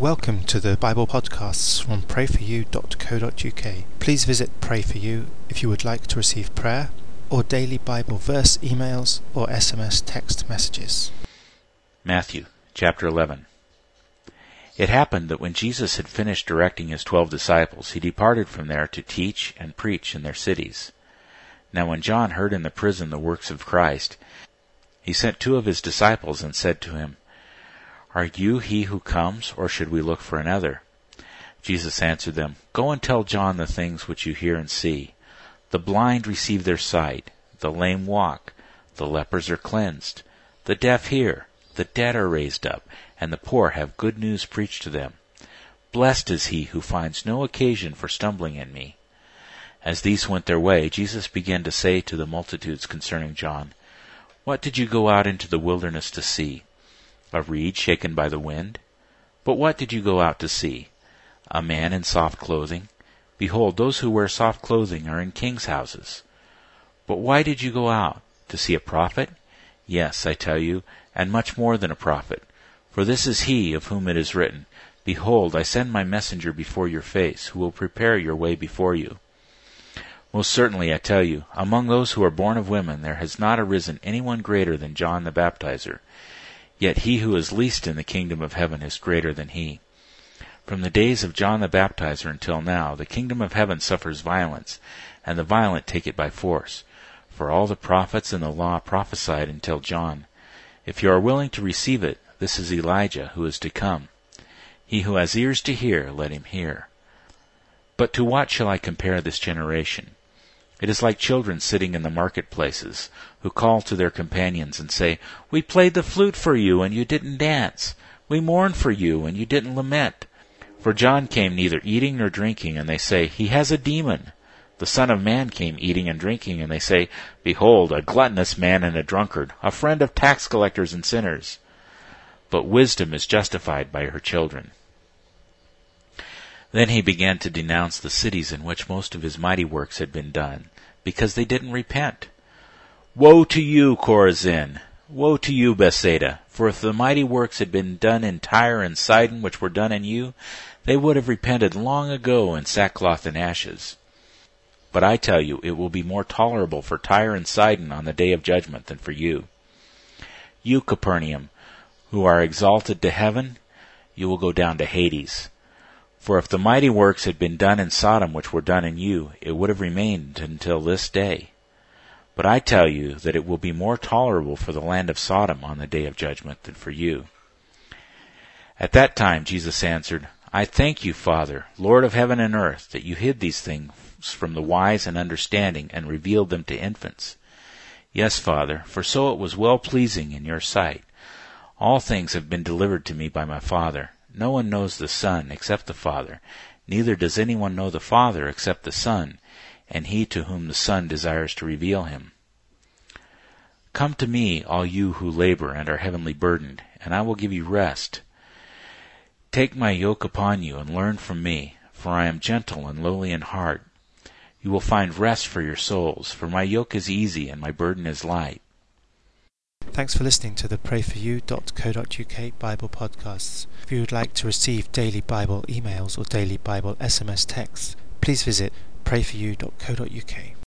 Welcome to the Bible podcasts from prayforyou.co.uk. Please visit Pray For You if you would like to receive prayer or daily Bible verse emails or SMS text messages. Matthew chapter 11. It happened that when Jesus had finished directing his twelve disciples, he departed from there to teach and preach in their cities. Now when John heard in the prison the works of Christ, he sent two of his disciples and said to him, Are you he who comes, or should we look for another? Jesus answered them, Go and tell John the things which you hear and see. The blind receive their sight, the lame walk, the lepers are cleansed, the deaf hear, the dead are raised up, and the poor have good news preached to them. Blessed is he who finds no occasion for stumbling in me. As these went their way, Jesus began to say to the multitudes concerning John, what did you go out into the wilderness to see? A reed shaken by the wind? But what did you go out to see? A man in soft clothing? Behold, those who wear soft clothing are in kings' houses. But why did you go out? To see a prophet? Yes, I tell you, and much more than a prophet. For this is he of whom it is written, Behold, I send my messenger before your face, who will prepare your way before you. Most certainly I tell you, among those who are born of women there has not arisen anyone greater than John the Baptizer. Yet he who is least in the kingdom of heaven is greater than he. From the days of John the Baptizer until now, the kingdom of heaven suffers violence, and the violent take it by force. For all the prophets and the law prophesied until John. If you are willing to receive it, this is Elijah who is to come. He who has ears to hear, let him hear. But to what shall I compare this generation? It is like children sitting in the marketplaces, who call to their companions and say, We played the flute for you, and you didn't dance. We mourned for you, and you didn't lament. For John came neither eating nor drinking, and they say, He has a demon. The Son of Man came eating and drinking, and they say, Behold, a gluttonous man and a drunkard, a friend of tax collectors and sinners. But wisdom is justified by her children. Then he began to denounce the cities in which most of his mighty works had been done, because they didn't repent. Woe to you, Chorazin! Woe to you, Bethsaida! For if the mighty works had been done in Tyre and Sidon which were done in you, they would have repented long ago in sackcloth and ashes. But I tell you, it will be more tolerable for Tyre and Sidon on the day of judgment than for you. You, Capernaum, who are exalted to heaven, you will go down to Hades. For if the mighty works had been done in Sodom which were done in you, it would have remained until this day. But I tell you that it will be more tolerable for the land of Sodom on the day of judgment than for you. At that time Jesus answered, I thank you, Father, Lord of heaven and earth, that you hid these things from the wise and understanding and revealed them to infants. Yes, Father, for so it was well pleasing in your sight. All things have been delivered to me by my Father. No one knows the Son except the Father, neither does anyone know the Father except the Son, and he to whom the Son desires to reveal him. Come to me, all you who labor and are heavily burdened, and I will give you rest. Take my yoke upon you and learn from me, for I am gentle and lowly in heart. You will find rest for your souls, for my yoke is easy and my burden is light. Thanks for listening to the prayforyou.co.uk Bible podcasts. If you would like to receive daily Bible emails or daily Bible SMS texts, please visit prayforyou.co.uk.